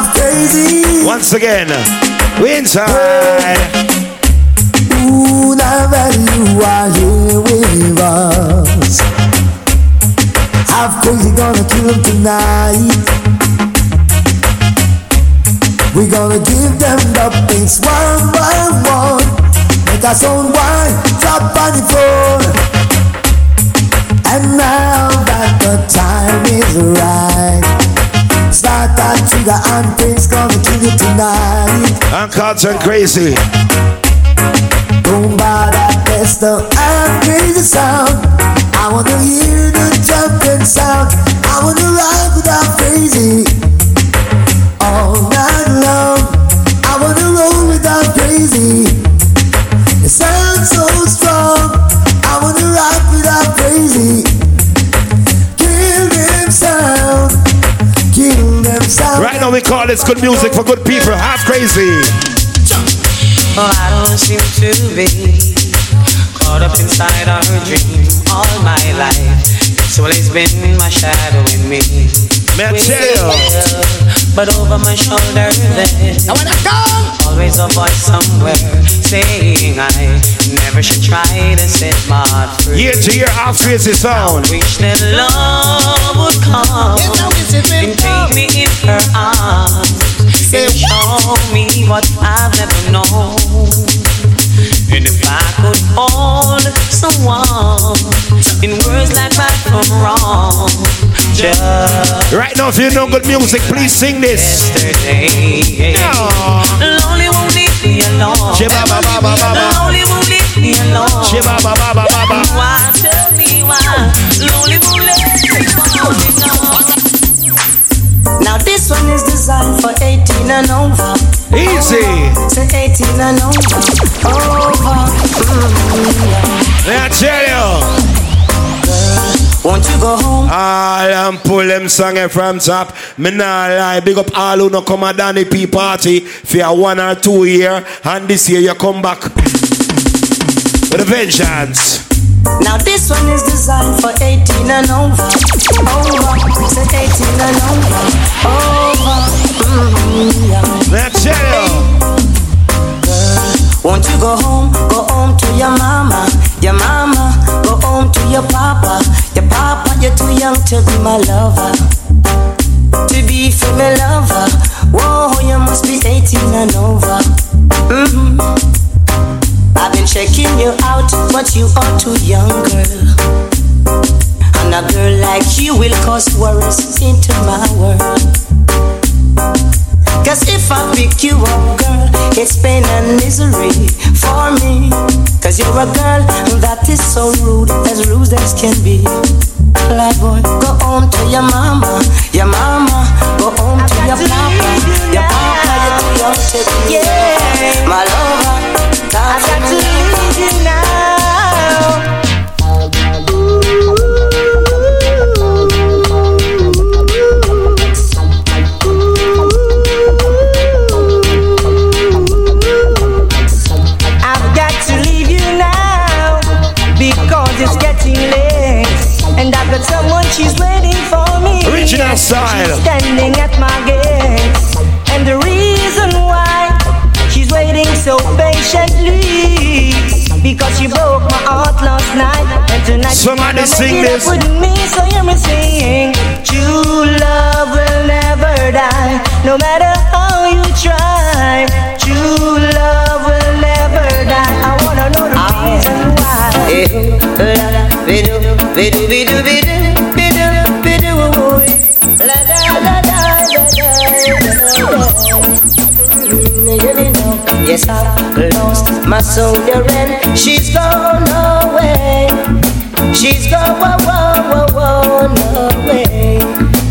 half crazy. Once again, we inside. Ooh, now that you are here with us, half crazy gonna kill him tonight. We gonna give them the beats one by one. Make us own wine, drop on the floor. And now that the time is right, start that trigger and things gonna kill you tonight. And crazy. Boom, ba that pistol and crazy sound. I wanna hear the jumping sound. I wanna ride without crazy all night long. I wanna roll without crazy. It sounds so strong. Sound. We call this good music for good people. Half crazy. Oh, I don't seem to be caught up inside our dream all my life. It's always been my shadow in me. Man. But over my shoulder then I wanna go Always a voice somewhere saying I never should try to set my heart free Year to year, half crazy sound. Wish that love would come and take me in her arms and show me what I've never known. And if I could hold someone in words like right from wrong, just Right now, if you know good music, please sing this. yesterday. Lonely won't leave me alone. Shiba ba ba ba ba ba. Lonely won't leave me alone. Shiba ba ba ba ba ba. Why tell me why? Lonely won't let me alone. Now this one is designed for 18 and over. Easy. Say 18 and over. Over. Mm, I tell you? Won't you go home? All am pull them song from top. Me nah lie, big up all who no come a Danny P party for one or two year, and this year you come back with a vengeance. Now this one is designed for 18 and over. Over. Say 18 and over. Over. Mm, yeah. Tell you? Won't you go home? Go home to your mama, your mama. Go home to your papa. You're too young to be my lover, to be for my lover. Whoa, you must be 18 and over. hmm I've been checking you out, but you are too young, girl. And a girl like you will cause worries into my world. Cause if I pick you up, girl, it's pain and misery for me. Cause you're a girl that is so rude, as rude as can be. Like boy, go home sing make it this. up with me. So hear me sing, true love will never die, no matter how you try. True love will never die. I wanna know the reason why. Yes, I've lost my soul, soldier and she's gone away. She's whoa, whoa, whoa, away.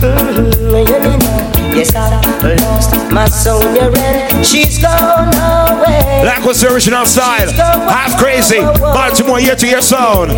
Mhm, you know. Yes, I've lost my soldier and she's gone away. That was the original style. Half crazy. Baltimore year to year sound.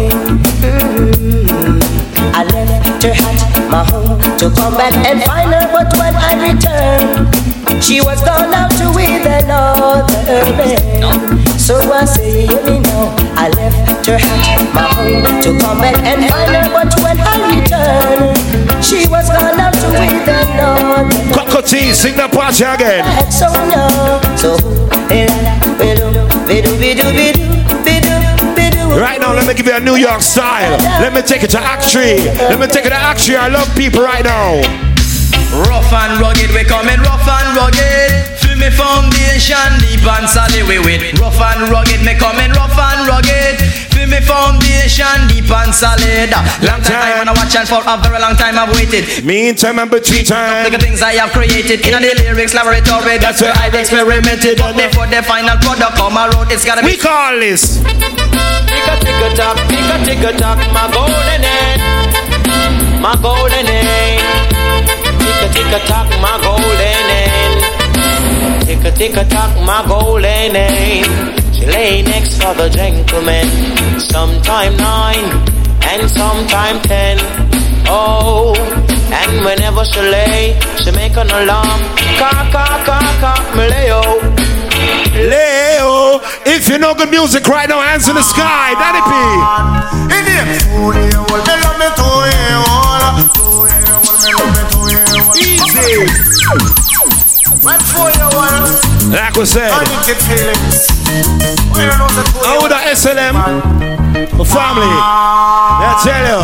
I left her at my home to come back and find her, but when I returned, she was gone out to with another man. So I say, hear me now. I left her at my home to come back and find her, but when I returned, She was gone out to with the north. Cocoa Tea, sing the party again. So no, so eh, Right now, let me give you a New York style. Let me take it to Act 3. Let me take it to Act 3. I love people right now. Rough and rugged, we coming rough and rugged. Feel me foundation deep and solid we with. Rough and rugged, me coming rough and rugged Feel me foundation deep and solid. Long time, I'm watching for a very long time. I've waited. Meantime and between time. Look at things I have created in the lyrics laboratory. That's where I've experimented. But before the final product come around, it's gotta be. We call this. Tick a tick a tock, tick a tick a tock, my golden end, my golden end. Tick a tick a tock, my golden end. Tick a tick a tock, my golden name. She lay next for the gentleman, sometime nine and sometime ten. Oh, and whenever she lay, she make an alarm. Ka ka ka ka, Leo. Leo, if you know good music right now, hands in the sky, Danny P. Easy. Like we said, how the SLM for family? I tell you.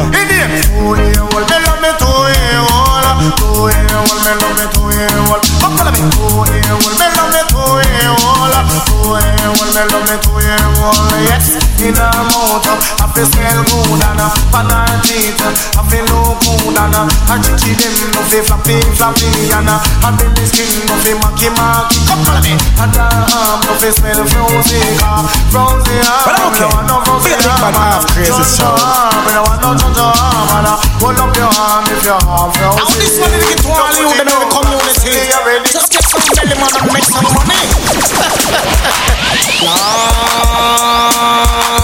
Yes. In flappy flappy and her belly skin no feel macky macky. Come follow me. And her arm no feel smell frozy. Frozy arm. But okay. No frozy arm. half crazy sound. I don't want no judge arm and hold up your arm if you have frozy. Now this one is get to all you in the community. Just get some belly man and make some money.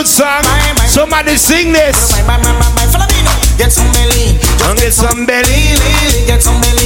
good song? Somebody sing this. Get some belly. Get some belly. Get some belly.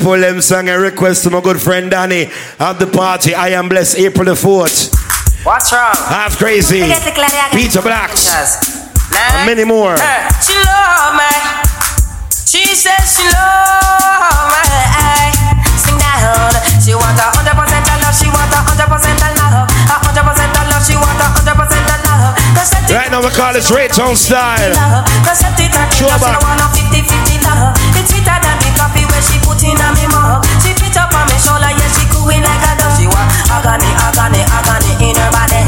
Pull them song a request to my good friend Danny at the party. I am blessed April the 4th. What's wrong? Half crazy. Peter Blacks. And many more. She love me. She says she love me. Sing down. She want a hundred percent love. She want a hundred percent love. A hundred percent love. She want a hundred percent love. Right now we call this Rae Town style. Sure back. It's sweeter than coffee where she put in a me mug. She fit up on me shoulder, yeah she cooing like a dove. She want agony, agony, agony in her body.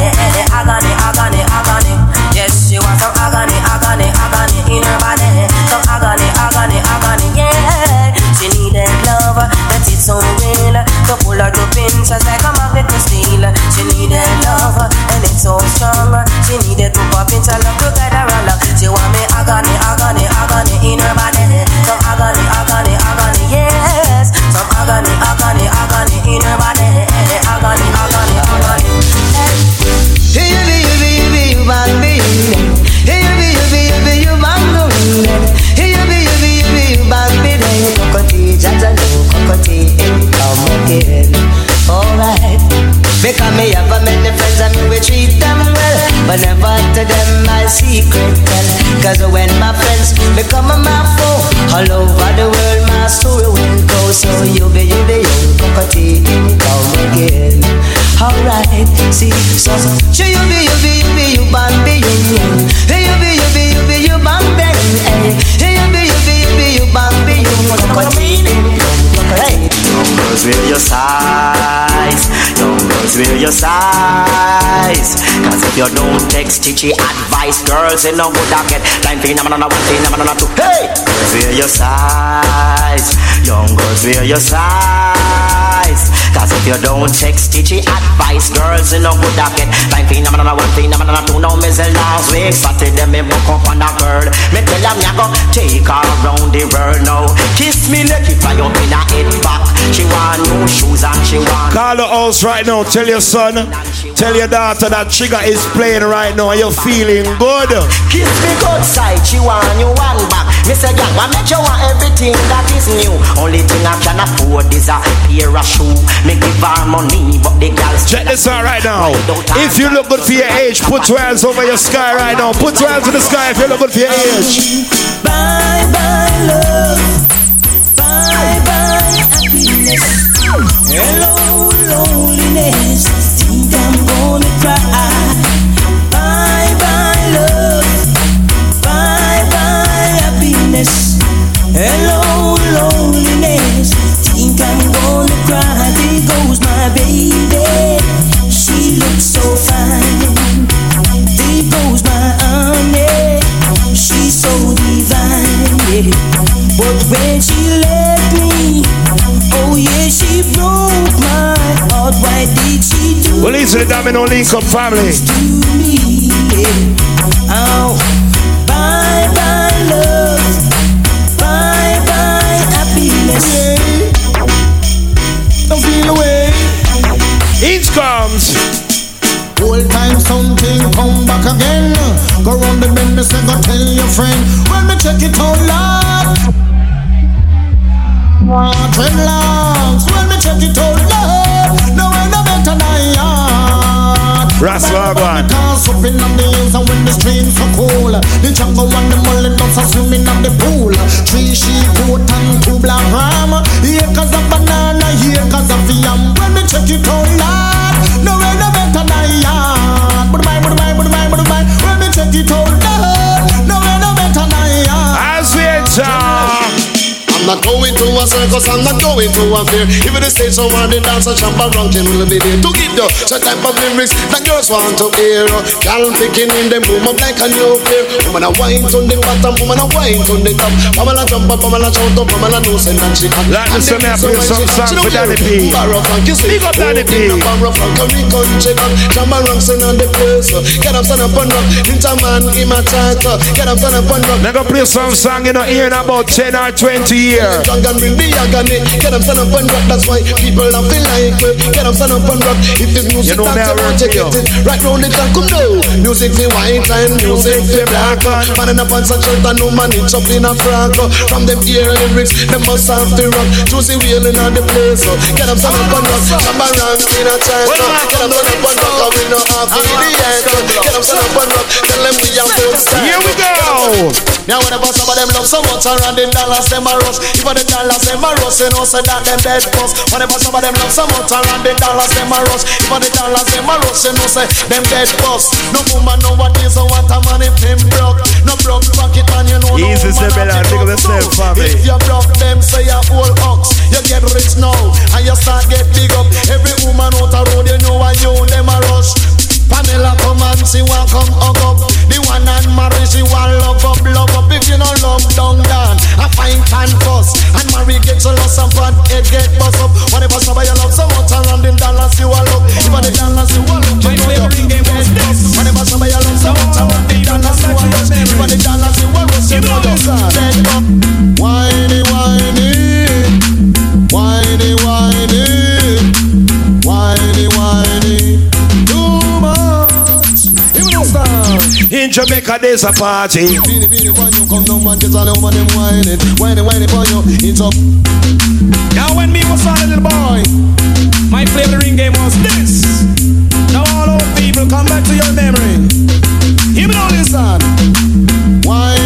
Agony, agony, agony. Yes, she want some agony, agony, agony in her body. Some agony, agony, agony, yeah. She needed love, that is so real. To pull her to pinch just like a magnet to steal. She needed love, and it's so strong. She needed to pop into love But never to them my secret tell Cause when my friends become my foe All over the world my story will go. So you be, you be, you Cocoa Tea, come again. Alright, see, so So you be, you be, you be, you ban be, you you don't text Chichi advice. Girls in no good get time for number one thing, number two. Hey, girls wear your size, young girls wear your size. Cause if you don't take Stitchie advice, girls in no good get time for number one thing, number two. No mizzle last week, Saturday them me book up on a girl. Me tell them ya go take her around the world now. Kiss me, it fly up in a head back. She want new shoes and she want. Call the house right now. Tell your son, tell your daughter that Trigger is playing right now. You're feeling good. Kiss me good side, she want you one back. Me say, girl, I make you want everything that is new. Only thing I can afford is a pair of shoe. Me give her money, but the girls. Check this out right now. If you look good for your age, put your hands over your sky right now. Put your hands in the sky if you look good for your age. Bye bye love. Bye bye But when she left me, Well, it's the Domino Link Up family. Yeah. Oh, bye bye love, bye bye happiness. Don't feel away. Each comes. Whole time something come back again. Go round the bend, me say go tell your friend. When me check it out loud. Dreadlocks. When me check it out loud. No one no better than ya. Ras Wagwan. Cars up in the hills and when the so The jungle and the are swimming on the pool Three sheep, goat and two black ram banana, When me check it out lad No way no yard When me check it out lad No way no yard As we enter. I'm not going to a circus, I'm not going to a fair. If it is stage someone, the dance and jump around, can will be there to give the such type of lyrics that girls want to hear. Girl picking in them boom up like a nuclear. Woman a wine on the bottom, woman a wine on the top. Woman a jump up, woman a shout up, woman a know send and she hot. Like And me say me them a play some song for Danny. P. Barrow funk, you see. Up Danny P. Barrow funk, a country gun. Jump around, sing on the place. Uh. Get up, stand up and rock. Interman, him a chat. Get up, stand up and rock. Now go play some song in the ear in about 10 or 20 Drunk and bring the agony. Get them stand up and rock. That's why people have feel like me. Get them stand up and rock. If it's music You know that you want, work check it. Right round the clock, come now. Music for white and music for black. Man in a pants and shirt and no man it's up in a frock. From them ear lyrics, them must have to rock. Juicy wheeling on the place. Oh. Get them stand up and rock. Come around in a chance. Get them stand up and rock. and We no half in the end. Oh. Get them stand up and rock. Tell them we full style. Here we go. Now whenever some of them love so much around the dollars them a rush. Even the dollars them a rush you know say that them dead bust. Whenever some of them love so much around the dollars them a rush. Even the dollars them a rush you know say them dead bust. No woman nowadays so want a man if him broke. No broke pocket man you know Easy, no woman Bella, have to think of yourself, family. If you broke them say you old ox You get rich now. And you start get big up. Every woman out the road you know why you them a rush Pamela come and she want come hug up. The one and marry she want love up, love up. If you no love down down I find can fuss And marry get lost and bad head get bust up. Whenever somebody you love so much around them dollars you all up Even the dollars you all up You know you dead bust Whenever somebody you love so much around them dollars you all up Even the dollars you all up You know you dead up. Whiny, whiny Whiny, whiny Whiny, In Jamaica, there's a party. Beanie, beanie, when you come down, man, kids all over them whining Whining, whining for you, it's up Now when me was a little boy, my favorite ring game was this. Now all old people come back to your memory. Hear me now listen. Whiny,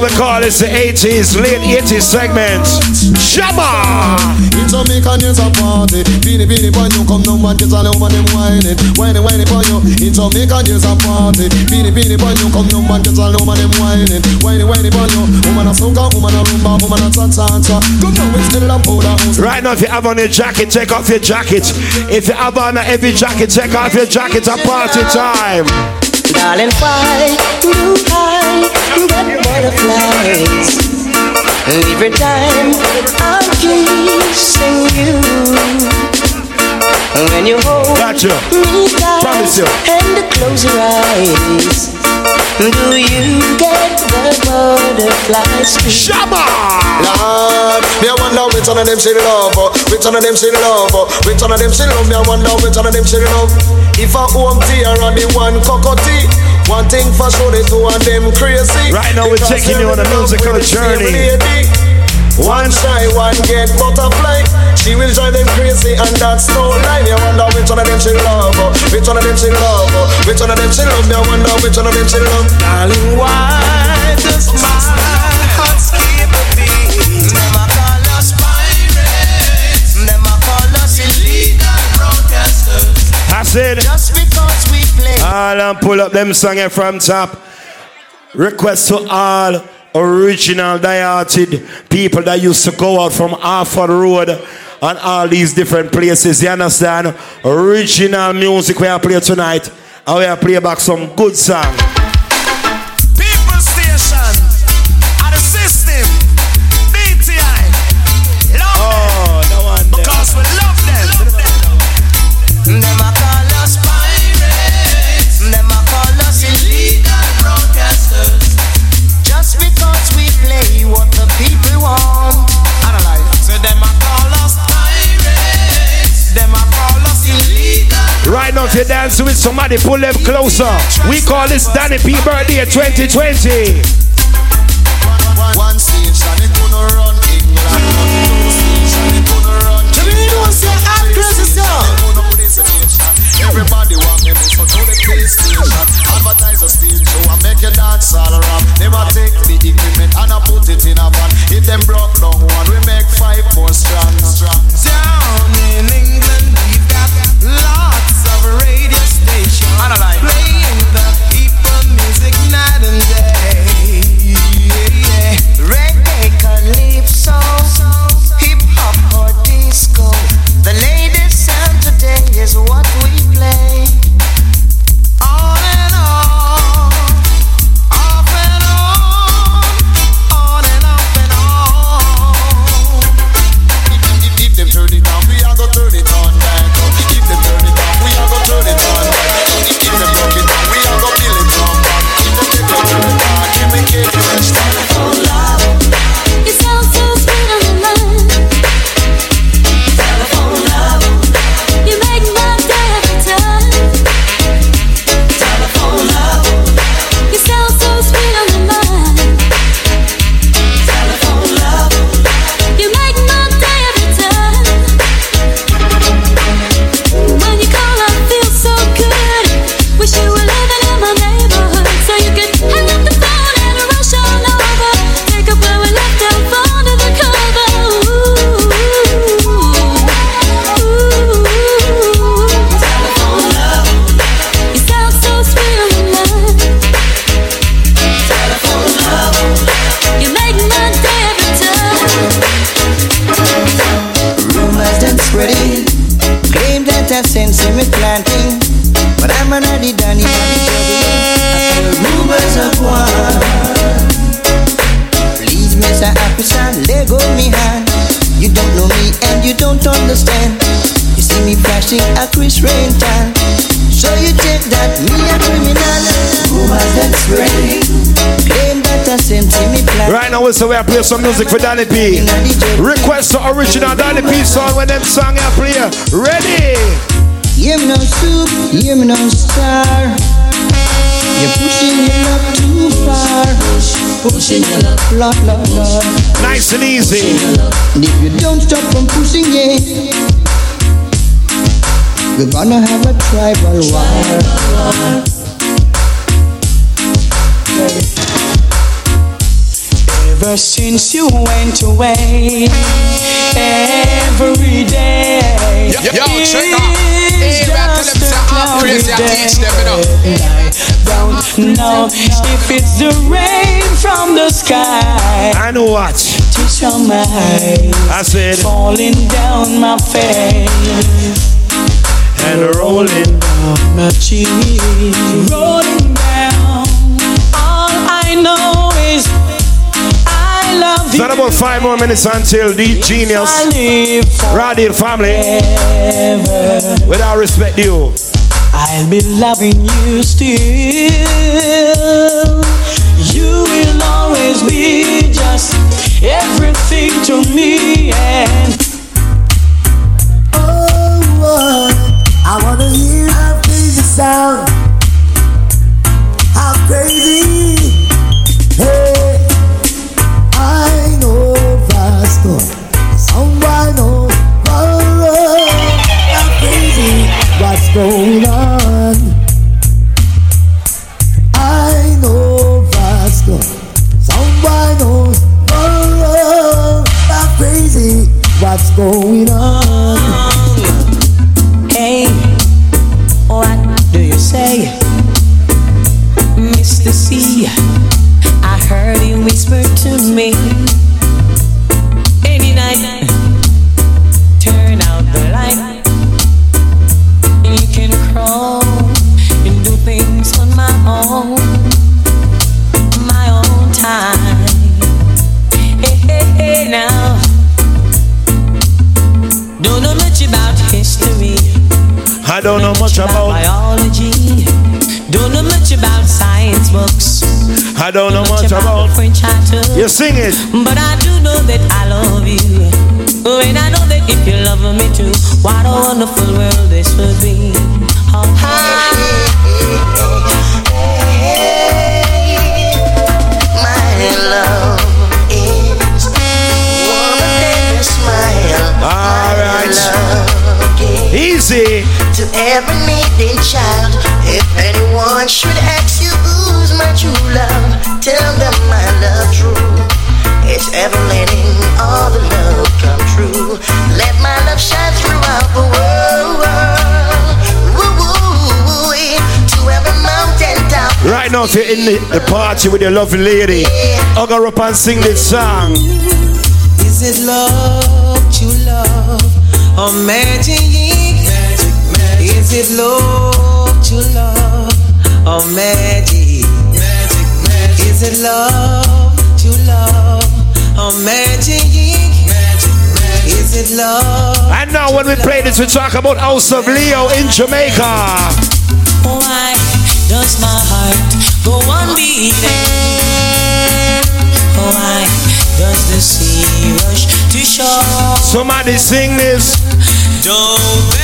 whiny Whiny, whiny Whiny, Right now, we call this the 80s, late 80s segment. Shabba! In Jamaica, there's a party. Beanie, beanie, boy, you come down and get all over them whining. Whining, whining, boy, you. In Jamaica, there's a party. Beanie, beanie, boy, you come down and get all over them whining. Whining, whining, boy, you. Woman a soca, woman a rumba, woman a cha-cha-cha. Come down with still and powder house. Right now, if you have on your jacket, take off your jacket. If you have on a heavy jacket, take off your jacket. It's A party time. Darling, why do I get butterflies every time I'm kissing you? When you hold Gotcha. me tight Promise you. and close your eyes, do you get the butterflies? Shabba! Lord, me I wonder which one of them she love, which one of them she love, which one of them she love. Me I wonder which one of them she love. If I home tea or the one cockatoo, one thing for sure the two of them crazy. Right now we're taking you on a they're in love musical with the same journey. One shy, one get butterfly. She will drive them crazy, and that's no lie. Me I wonder which one of them she love, which one of them she love, which one of them she love. Me I wonder which one of them she love. Darling, why does my said, Just because we play. all and pull up them song from top. Request to all original dieted people that used to go out from Harford Road and all these different places. You understand? Original music we are playing tonight. I will play back some good song. Right now, if you're dancing with somebody, pull them closer. We call this Danny P. Birthday 2020. One station, it gonna run England. Two station, it gonna run. Everybody want me to so to the PlayStation. Advertise a stage show and make your dance all around. Them a take the equipment and I put it in a van. If them broke down one, we make five more strong. strong. Down in England, stations so we play some music for Danny P. Request the original Danny P song when them song I play. Ready? Hear me no soup, hear me no star. You're pushing your love too far. Pushing your love, Lord, Lord, Lord. Nice and easy. And if you don't stop from pushing it, we're gonna have a tribal war. Ever since you went away, every day. Yo, yo, is check out. Hey, back to them, say, a I'm crazy, I teach them, you know. Don't know if it's the rain from the sky I know what. to some eyes I said, falling down my face and rolling. down my cheek, rolling down. I It's not about five more minutes until the I genius, live Radil family, forever. with all respect you. I'll be loving you still. You will always be just everything to me, and Oh, oh I wanna hear how crazy sound. Going on? hey, what do you say, Mr. C? I heard you whisper to me. Don't know much about. biology. Don't know much about science books. I don't know much about. French I. You sing it. But I do know that I love you. And I know that if you love me too, what a wonderful world this would be. Oh, Easy. to every needing child. If anyone should ask you who's my true love, tell them my love true. It's ever letting all the love come true. Let my love shine throughout the world. Woo, woo, woo, to every mountain top. Right now, if you're in the, the party with your lovely lady, hug her up and sing this song. Is it love, true love, or? Magic, magic. Is it love, true love, or oh, magic? Magic, magic. Is it love, true love, or magic? Magic, magic. Is it love? And now, when we play this, we talk about House of Leo in Jamaica. Why does my heart go on beating? Why does the sea rush to shore? Somebody sing this. Don't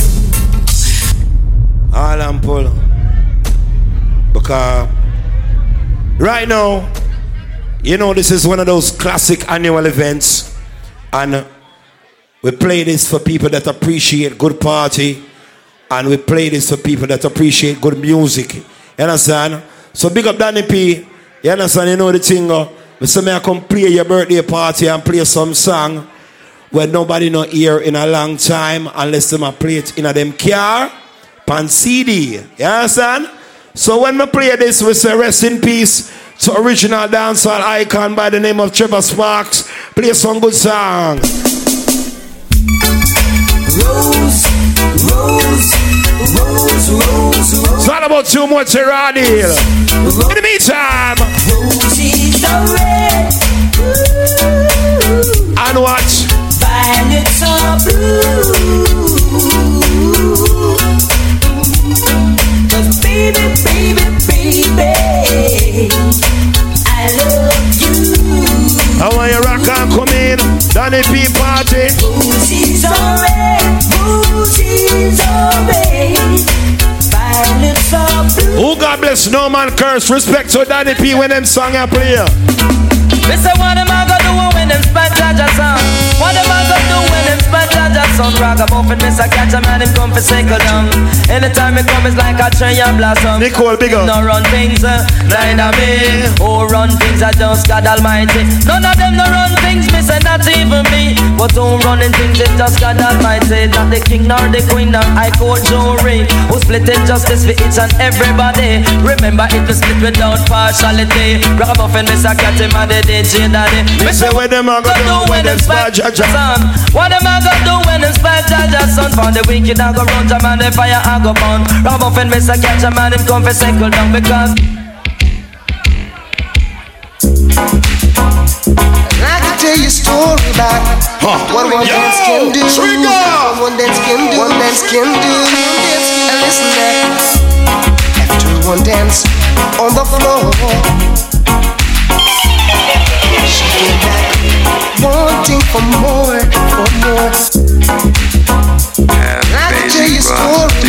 all I'm pull. Because right now, you know, this is one of those classic annual events. And we play this for people that appreciate good party. And we play this for people that appreciate good music. You understand? So big up Danny P. You understand? You know the thing. Uh, we say me I come play your birthday party and play some song where nobody not hear in a long time unless them play it in a them car pan CD. You understand? So when we play this, we say rest in peace to original dancehall icon by the name of Trevor Sparks. Play some good song. Rose, rose, rose, rose, rose. It's all about too much eh, Radil. In the meantime, Roses are red, and watch. violets are blue. Danny P party. Roses are red, roses are red, violets are blue. Who God bless no man curse. Respect to Danny P when them song I play. Me say what am I gonna do when them spend Jaja sound? What am I gonna do when them spend Jaja sound? Ragamuffin, miss I catch a man, him come for cycle down. Anytime it come, it's like a tree and blossom. Nicole, big up. No run things, uh, neither me. Who run things, I just God Almighty. None of them no run things, me say not even me. But who running things, it just God Almighty. Not the king nor the queen, nor I court jury. Who split it justice for each and everybody. Remember, it was split without partiality. Ragamuffin, miss I catch him and the DJ daddy. Me say what them a go do when them spy Jaja. Son. What am I gonna do when them spy Jaja son? For the wicked I go run jam and the fire I go burn. Ragamuffin, miss I catch a man, him come for cycle down because. I can tell you a story about what one Yo, dance can do. trigger. What one dance can do. One dance can do. And listen there. After one dance on the floor, she came back wanting for more, for more. I can tell you a story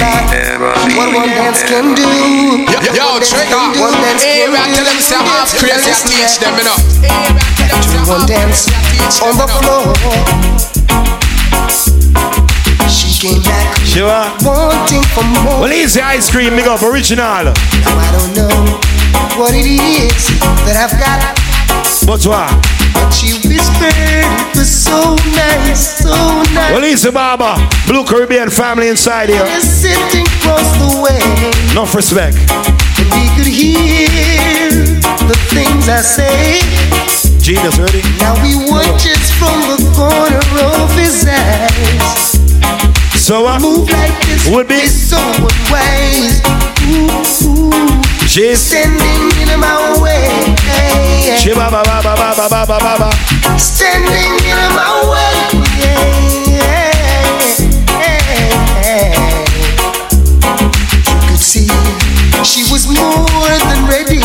about what one dance can do. Yo, yo, One dance trigger. can do. One dance Hey, can I do. tell them say ah, I'm crazy. I teach them, you know. Ah, one dance on the floor. She came back She what? wanting for more. Well, easy ice cream, big up, original. Now I don't know what it is that I've got, But what? but she whispered it was so nice, so nice. Well, easy, Baba. Blue Caribbean family inside here. Just sitting across the way, Enough respect. and we could hear the things I say. Genius, ready? Now we watches from the corner of his eyes. So what? Move like this Would be- so unwise. Ooh, ooh. She's Standing in my way. She ba ba ba ba ba ba ba ba ba. Standing in my way. You could see she was more than ready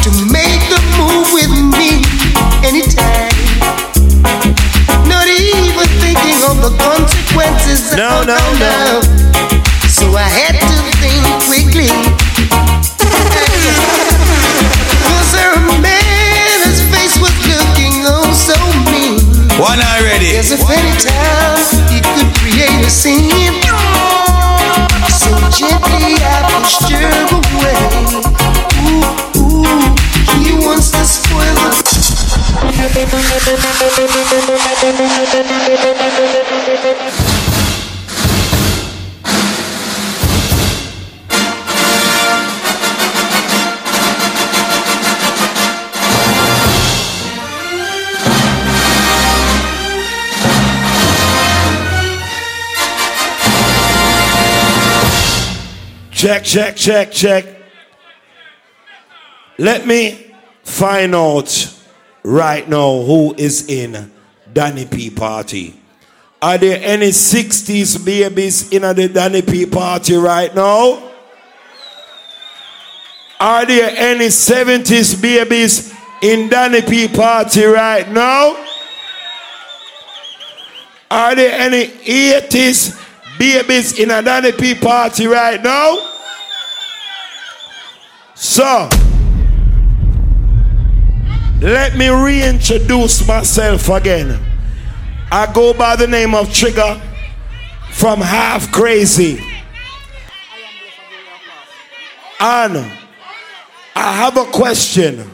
to make the move with me anytime. Not even thinking of the consequences. No, no, no. One already. As if any time he could create a scene. Check, check, check, check. Let me find out right now who is in Danny P party. Are there any 60s babies in the Danny P party right now? Are there any 70s babies in Danny P party right now? Are there any 80s babies in a Danny P party right now? So, let me reintroduce myself again. I go by the name of Trigger from Half Crazy. And I have a question.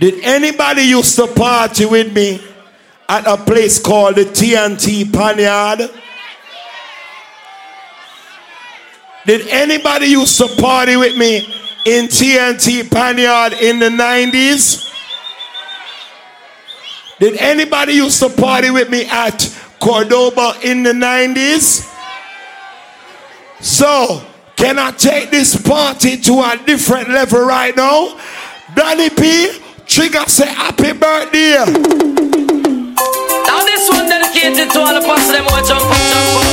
Did anybody used to party with me at a place called the TNT Panyard? Did anybody used to party with me in TNT Panyard in the 90s? Did anybody used to party with me at Cordoba in the 90s? So, can I take this party to a different level right now? Danny P, Trigger say happy birthday. Now this one dedicated to all the past them who jump up, jump up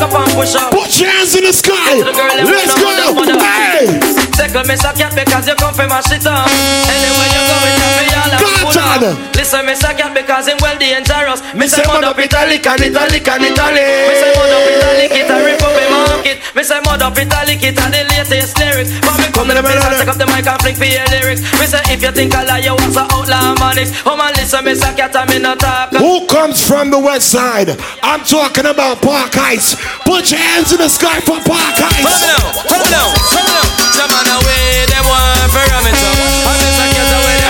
and push up. Put your hands in the sky. Let's go. Hey. Take a miss, I because you come from my shit. Anyway, you're going to be all I'm Go full on, up. Listen, me say cat because him well dangerous. Me say mud up italic and italic and italic. Me say mud up italic, it a rip up market. Me say mud up italic, it a the latest lyrics. But me come to the place and take up the mic and flick for your lyrics. Me say if you think I lie, you was a outlaw manics. Oh man, listen, me say cat and me not talk. Who comes from the west side? I'm talking about Park Heights. Put your hands in the sky for Park Heights. follow me now, follow me now. Some man away, them want for ram it up. I miss a away,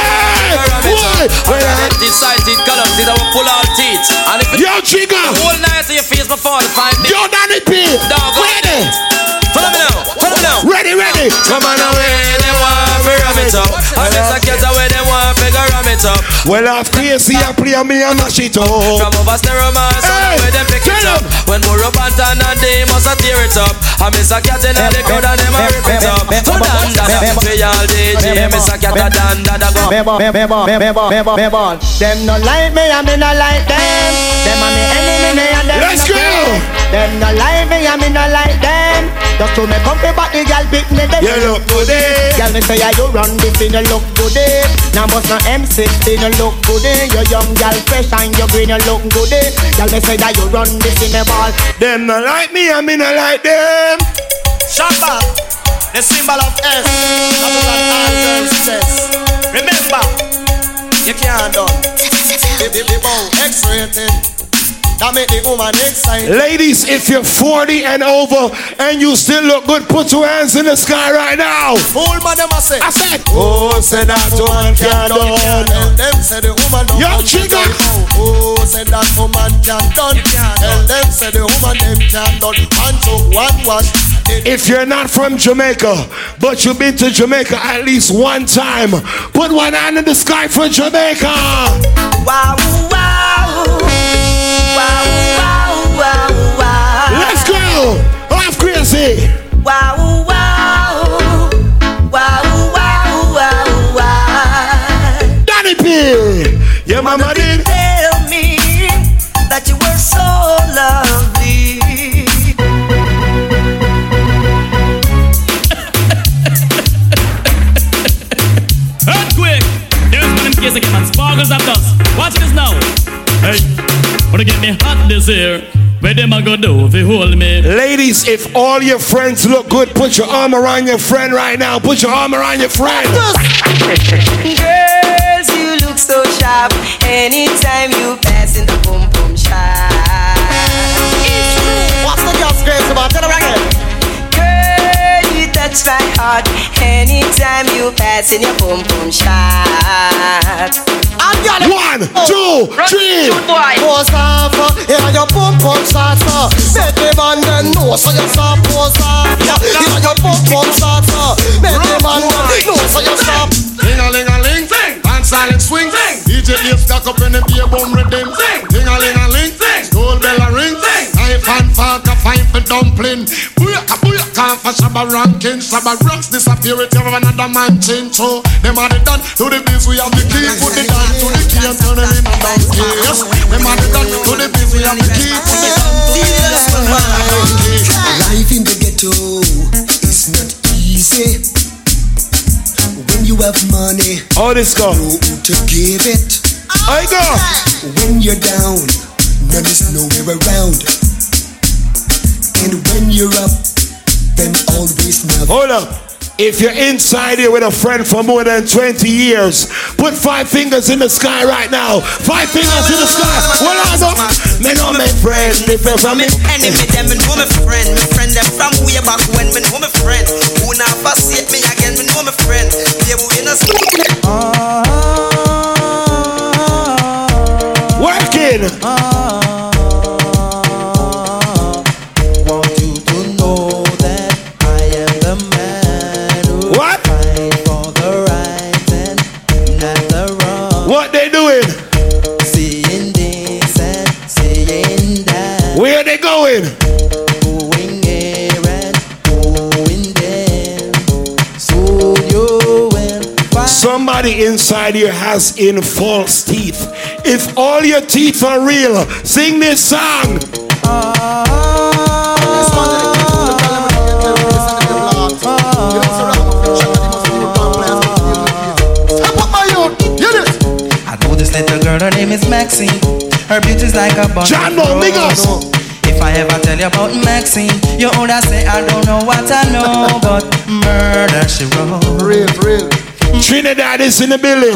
for ram it Hey, up. why? I decided colors, these are pull out teeth. And if Yo, Jigga. the whole night in your face, my 45 days. Yo, Danny P. Dog, Ready? Follow me now, follow me now. Ready, ready. Some man away, them want for ram it up. I miss a cat away, them want for ram it up. Well, Halfkrazy, I play me and mash it up. From over stereo so Hey, where them pick it up. up. When Burro Bantan and they must a tear it up. I miss a cat in the crowd and them a rip it up. So dan da da, we all DJ, miss a cat a dan da da go. Me born, me me born, me born, me born, me born. Them no like me and me no like them. Them a me enemy, me and them Let's no go. Them no like me and me no like them. Just to me comfy, but the girl pick me them. You look good, eh? Girl me say yeah, you run this, you look good. eh. Now bust no M6, you look good. eh. You young girl fresh and you green, you look good. eh. Girl me say that you run this in the ball. Them not like me, I mean I like them. Shabba, the symbol of S. That is an answer says. Remember, you can't done. X-rated. That make the woman excited. Ladies, if you're 40 and over and you still look good, put your hands in the sky right now. Fool man, them a say. I said, Oh, say that woman can done. Tell them say the woman don't Yo, come to Jigga. die. Oh, say that woman can done. Tell them say the woman them can done. One took one wash. If you're not from Jamaica, but you've been to Jamaica at least one time, put one hand in the sky for Jamaica. Wow, wow. Wow, wow, wow, wow. Let's go. Halfkrazy. Wow, wow. Wow, wow, wow, wow. Danny P. Your mama did. Tell me that you were so There's one in case again, man. Sparkles of dust. Watch this now. Hey, wanna get me hot this year? Where them a go do if you hold me? Ladies, if all your friends look good, put your arm around your friend right now. Put your arm around your friend. Girls, you look so sharp anytime anytime you pass in your boom boom shop. And girl, One, oh, two, three. Pose off, yeah, your pump pump start, so Make the man then know, so you stop pose off Yeah, yeah, your pump pump start, so Make the man then know, so you stop. Ding a ling a ling, and silent swing. DJ Ace stuck up in the beer bum rhythm. Ding a ling a ling, school bell a ring. Knife and fork a fine for dumpling Booyaka booyaka for Shabba ranking Shabba rocks disappear it, you have another man chain So, them are the done, to the biz we have the key Put the gun to the key and turn it in and down Yes, them are the done, to the biz we have the key Put the gun to the key and turn it in and down Life in the ghetto is not easy. When you have money, All this go. know who to give it. I go. When you're down, none is nowhere around. And when you're up, them always know. Hold up. If you're inside here with a friend for more than 20 years, put five fingers in the sky right now. Five fingers in the sky. Well, I know. Me know my friend, different from me. Enemy them and know my friend, my friend them from way back when me know my friend. Who now forsake me again, me know my friend. Yeah, we in a Working. idea has in false teeth. If all your teeth are real, sing this song. I know this little girl, her name is Maxine. Her beauty's like a bunch John of if I ever tell you about Maxine, you would say I don't know what I know, but murder she wrote. Real, real. Trinidad is in the building.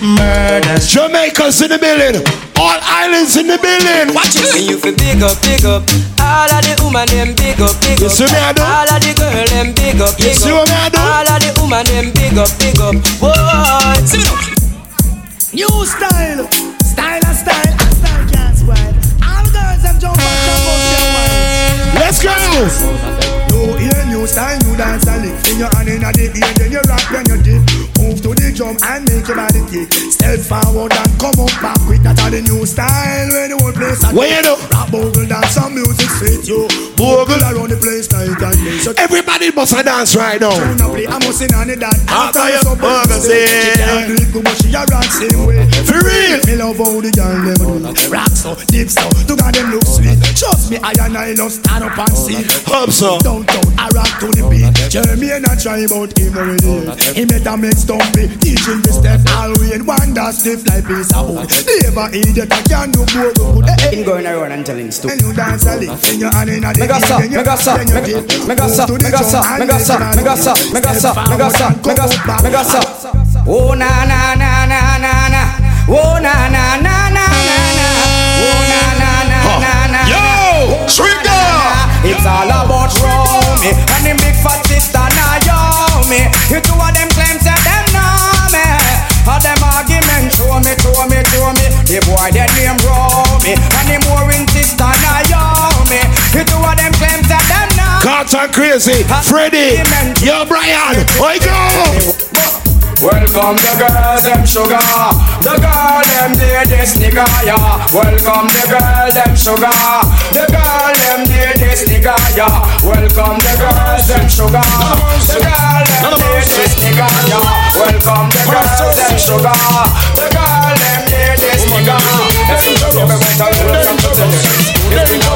Murder. Jamaica's in the building. All islands in the building. Watch it. Me you fi big up, big up. All of the woman them big up, big You up. see me I do? All of the girl them big up, You big see up. what me I do? All of the woman them big up, big up. Whoa, see me now. New style, style and style, and style can't spoil. All girls them jump and jump up their wine. Let's go. New ear, new style, new dance and lick. Then your hand in the ear, then you rock, then you dip. Move to the drum and make your body kick. Step forward and come up back quick. That's all the new style when the whole place. a What you do? Rap bogle dance and music sweet you. Bogle around the place night and day. So Everybody must a dance right now. tune up, play a muscle on the dance. After you bug say. She can't do it good, but she a rock same way. For real. Me love how the girl them do Rock so, dip so, to God them look sweet Trust me, I and I love stand up and see Hope so. Downtown, I rock to the beat Jeremy and I try about him already He met a make stumpy Teaching me step all way and wonder stiff like piece of wood Never idiot, I can do more good Eh, eh. Him going around and telling And you dance a lick, then your hand in a Me go so, me go so, me me go so, me go so, me go so, me go so, me go so, me go so, me go so, me go so. Oh na na na na na na. Oh na na na na na na. Oh na na na na na. Yo, trigger. It's all about Romy and the big fat sister Naomi. You two of them claims Carter crazy. Freddy. Yo, Brian. I go. Welcome the girls, them sugar. The girl, them this nigga, yeah. Welcome the girl, them sugar. The girl, them this nigga, yeah. Welcome the girls, them sugar. The girl, them this nigga, yeah. Welcome the girls, them sugar. The girl, them this nigga. Them sugar, me want to learn them to tell you. If you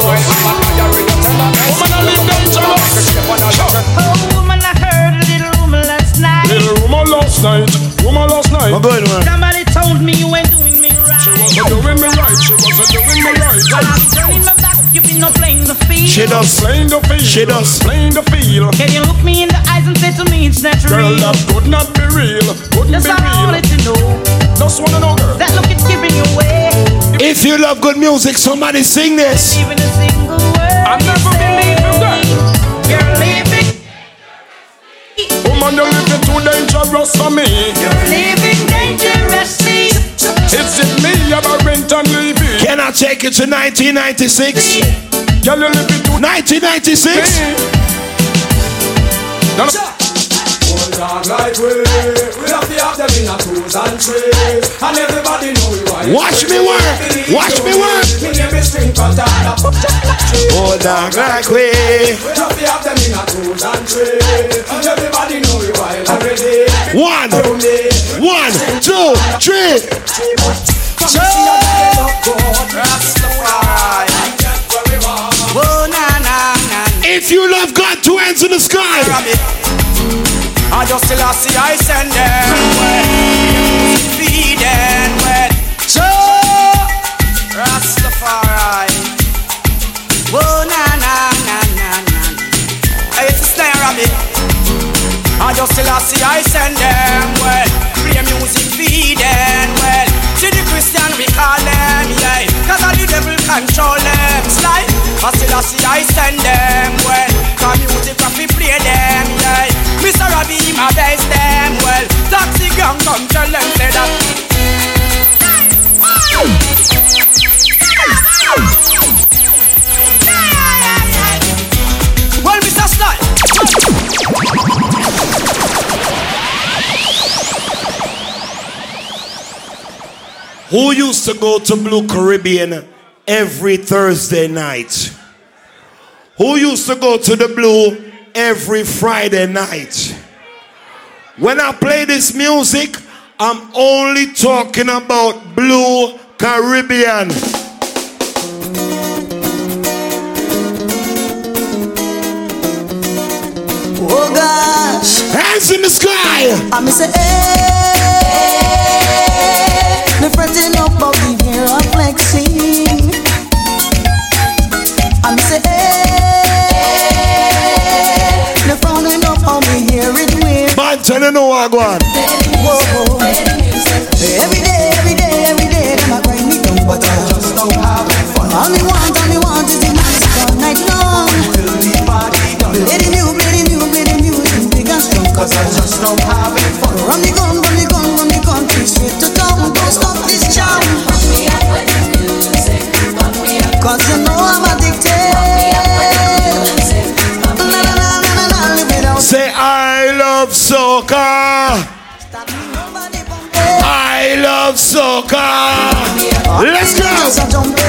Oh, woman, I heard a little rumor last night. Little rumor last night, rumor last night. I'm good, man. Somebody told me you ain't doing me right. She wasn't doing me right, she wasn't doing me right. I'm turning my back, you been no playing the field. She does. Playing the field, She does. playing the field. Can you look me in the eyes and say to me it's not Girl, that could not be real, couldn't That's be all I real. wanted to know. Just wanna know, girl. That look it's giving you away. If you love good music, somebody sing this. Even a single word. I never believe you, girl. You're living, Woman, you're living too dangerous for me. you're living dangerously. Is it me you're rent and leaving? Can I take it to 1996? Girl, you're living too 1996? No, no. Dog like we, we have to have them in a twos and threes, and everybody know we right. Watch me work. Watch me work. Me name is String Patata. Oh, dog like we. We have to have them in a twos and threes, and everybody know we right already. One, one, two, three. If you love God, two hands in the sky. I just still see I send them well, feed them well. Jah Rastafari. Oh na na na na na. Hey, it's a snare of me. I just still see I send them well. Play music feed them well. See the Christian we call them yeah. Cause all the devil control them slide. I still see I send them well. Cause music we play them Who used to go to Blue Caribbean every Thursday night? Who used to go to the Blue every Friday night? When I play this music, I'm only talking about Blue Caribbean. Oh gosh. Hands in the sky. I'm say, hey, Eh. The fretting up of the year of flexing. I'm say, hey, the frowning up on me here it will. Man, tell you know what, I on. Every day, every day, every day, I'm a grind me down, but I just don't have fun. All me want, all me want is the nice all night long. Till the party done. Play the new, play the new, play the music big and strong, cause I just don't have fun. Run the gun, run the gun, run the gun, straight to soca. I love soca. Let's go.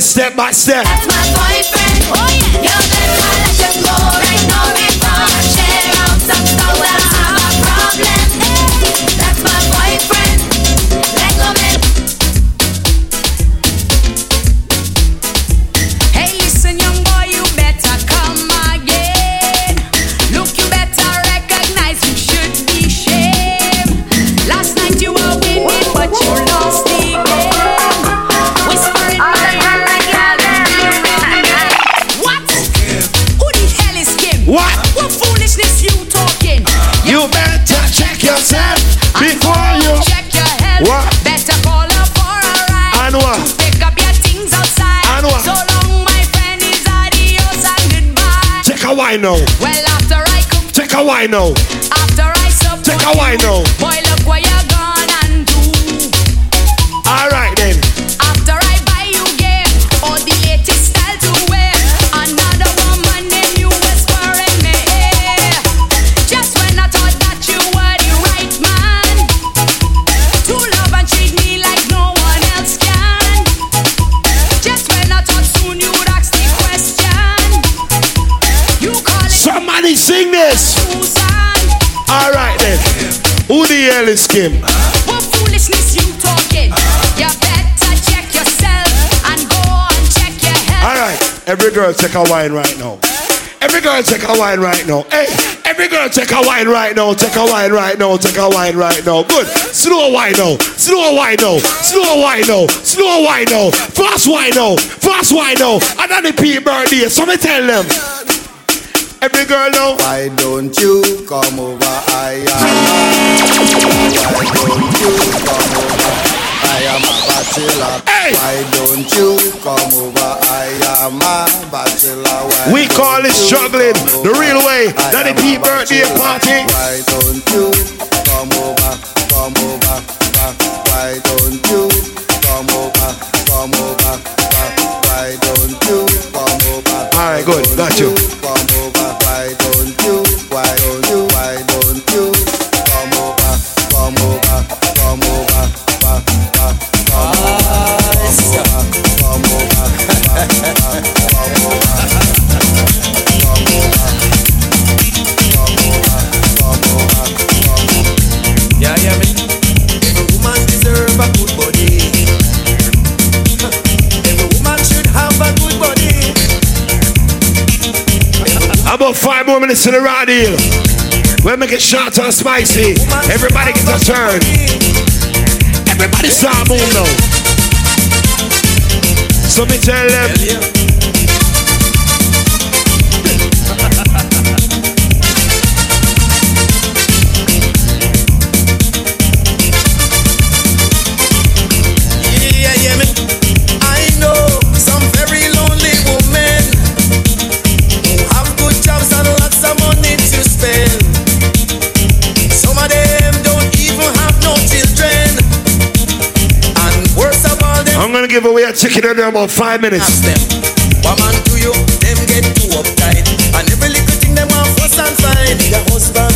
Step by step. Wine now. after I Take a wine now. Somebody sing this. All right then. Who the hell is Kim? What foolishness you talking? You better check yourself and go and check your head. All right. Every girl take a wine right now. Every girl take a wine right now. Hey, every girl take a wine right now. Take a wine right now. Take a wine right now. Good. Slow wine now. Slow wine now. Slow wine now. Slow wine now. Fast wine now. Fast wine now. And then the P birthday. So me tell them. Every girl know. Why don't you come over? I am. Why don't you come over? I am a bachelor. Why don't you come over? I am a bachelor. Why We call it struggling the real way. That the P birthday party. Why don't you come over? Come over. Why don't you come over? Come over. Why don't you come over? All right, good. Got you. About five more minutes to the radio. We'll make it short and spicy. Everybody get a turn. Everybody start move now. So me tell them. Give away a ticket in about five minutes. woman to you, them get too uptight. And every little thing them want fuss and fight. The husband,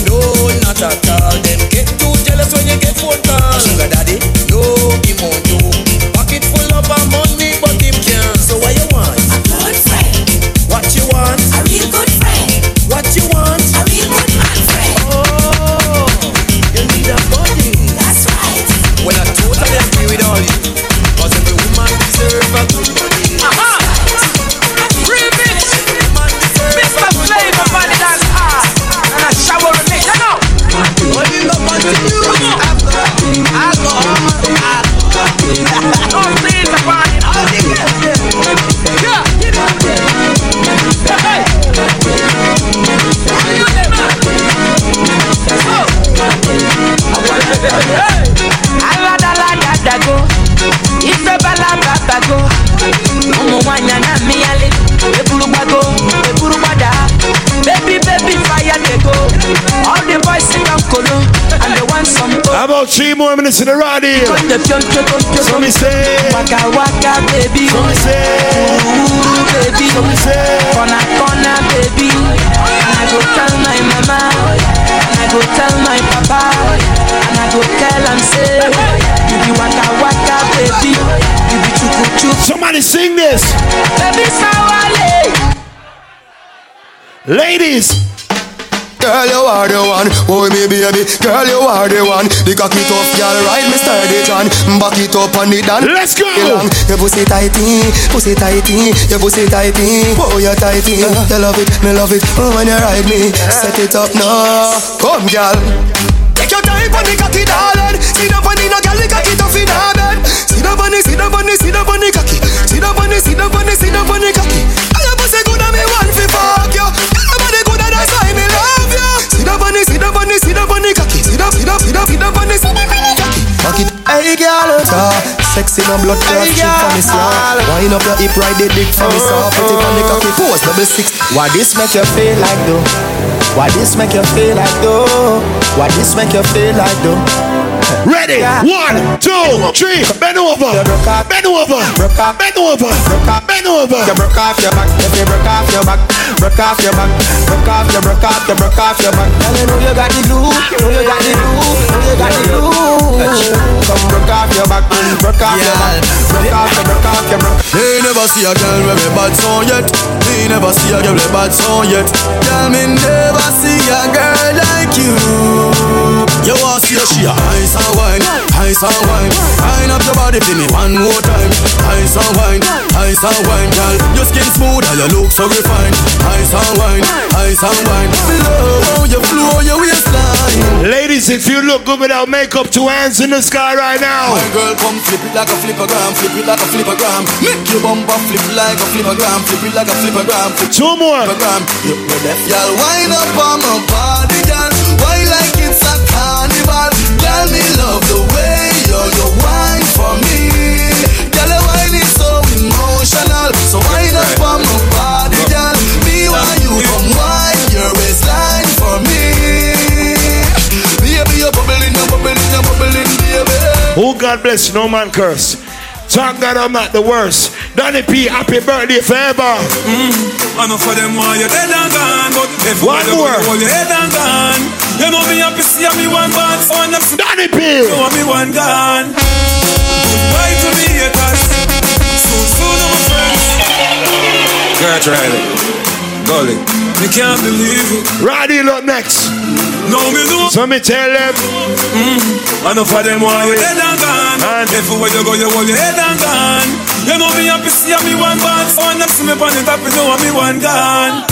About three more minutes in the radio. So me say. waka waka baby, So me say. ooh baby, corner corner baby, and I go tell my mama, and I go tell my papa, and I go tell am say, you be waka waka baby, you be chuku chuku. Somebody sing this. Baby sawale. Ladies. Girl, you are the one, oh me baby. Girl, you are the one. The cocky tough girl, ride me sturdy John. Back it up on the dan. Let's go. Your pussy tighty, pussy tighty, your pussy tighty. Oh, you tighty. Uh-huh. You love it, me love it. Oh, when you ride me, set it up now. Come, girl. Take your time on the cocky, darling. Sit up on the no girl, the cocky tough in her bed. Sit up on the, sit up on the, sit up on the cocky. Sit up on the, sit up on the, sit up on the cocky. I your pussy good and me want fi fuck you. Up, sit up, sit up, sit up on the, sit up on the cocky. Cock it, hey girl, talk. Sexy no blood clot shit for me slaw. Wind up your hip, ride the dick for me saw. Put it on the cocky, pose double six. Why this make you feel like though? Why this make you feel like though? Why this make you feel like though? Ready? One, two, three. Bend over. Bend over. Bend over. Bend over. You broke off your back, if you broke off your back, broke off your back, broke off your, broke off your, broke off your back. Girl, you know you got the glue, you know you got the glue, you know you got the glue. Come broke off your back, broke off your back, broke off your, broke off your, broke. Me never see a girl with me bad song yet. Me never see a girl with bad song yet. Girl, me never see a girl like you. A she a ice and wine, ice and wine. Wine up your body for me one more time. Ice and wine, ice and wine, girl. Your skin smooth and you look so refined. Ice and wine, ice and wine. Love how you flow your waistline. Ladies, if you look good without makeup, two hands in the sky right now. My girl, come flip it like a flippergram, flip it like a flippergram. Make your bumper flip like a flippergram, flip it like a flippergram. Flip Two more. Flippergram. Know that, y'all wind up on my body, girl. Why like it's a carnival? Girl, me love the way you you wine for me. Girl, your wine is so emotional. So wind up on my body, girl. Me want you come wine your waistline for me. Baby, you're bubbling, you're bubbling, you're bubbling, baby. Oh, God bless you, no man curse. Thank God I'm not the worst. Danny P, happy birthday forever. Mm, I know for them why you're dead and gone, but if One more. hold your head and gone, you know me happy see me one bad phone. Danny P, you know me one gone. Goodbye to me haters. Soon, soon, my friends. Gert Riley, Gully, me can't believe it. Roddy, look next. Now me know. So me tell them. Mm. Enough of them want you dead and gone. And everywhere you go, you hold your head and gone. You know me happy see me one band. So when them see me on the top, you know me one gone.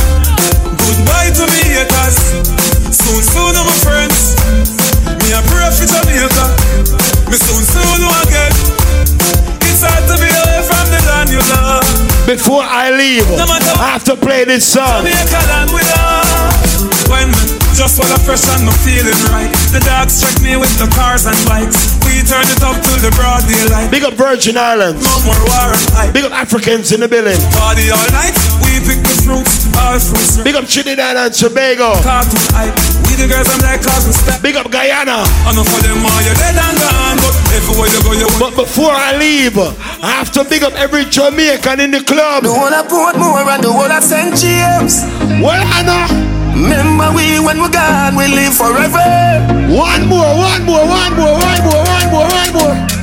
Goodbye to me haters. Soon, soon. Me a pray for Jamaica. Me soon, soon, again. It's hard to be away from the land you love. Before I leave, I have to play this song. Jamaica land we love. When just while I fresh and no feeling right. The dogs check me with the cars and bikes. We turn it up till the broad daylight. Big up Virgin Islands. No more war and hype. Big up Africans in the building. Party all night. We pick fruits, all fruits. Big up Trinidad and Tobago. Cartoon hype. We the girls I'm like cause we step. Big up Guyana. Enough for them all you dead and gone. But everywhere you go, you But before I leave, I have to big up every Jamaican in the club. The one I put more and the one I St. James. Well, I know. Remember we when we're gone, we live forever. One more, one more, one more, one more, one more, one more.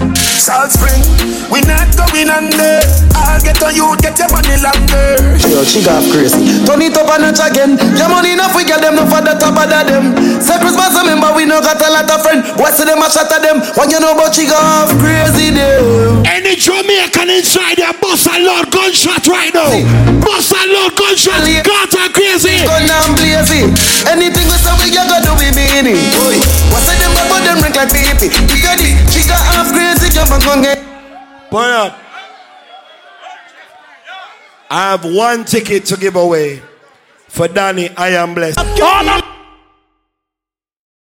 Salt Spring, we not going under. I'll get on you, get your money longer. Yo, she got crazy. Turn it up a notch again. Your money enough, we get them no for the top of them. Say Christmas, remember we no got a lot of friends. What's them a shot at them? What you know about she off crazy them? Any Jamaican inside there, boss a loud gunshot right now. Boss a loud gunshot. Got her crazy. Gun and blazy. Anything we say we you gotta do we mean it. Boy, what's them about them rank like baby? We got it. She got half crazy, jump and gun get. Boy up. I have one ticket to give away for Danny. I am blessed. All of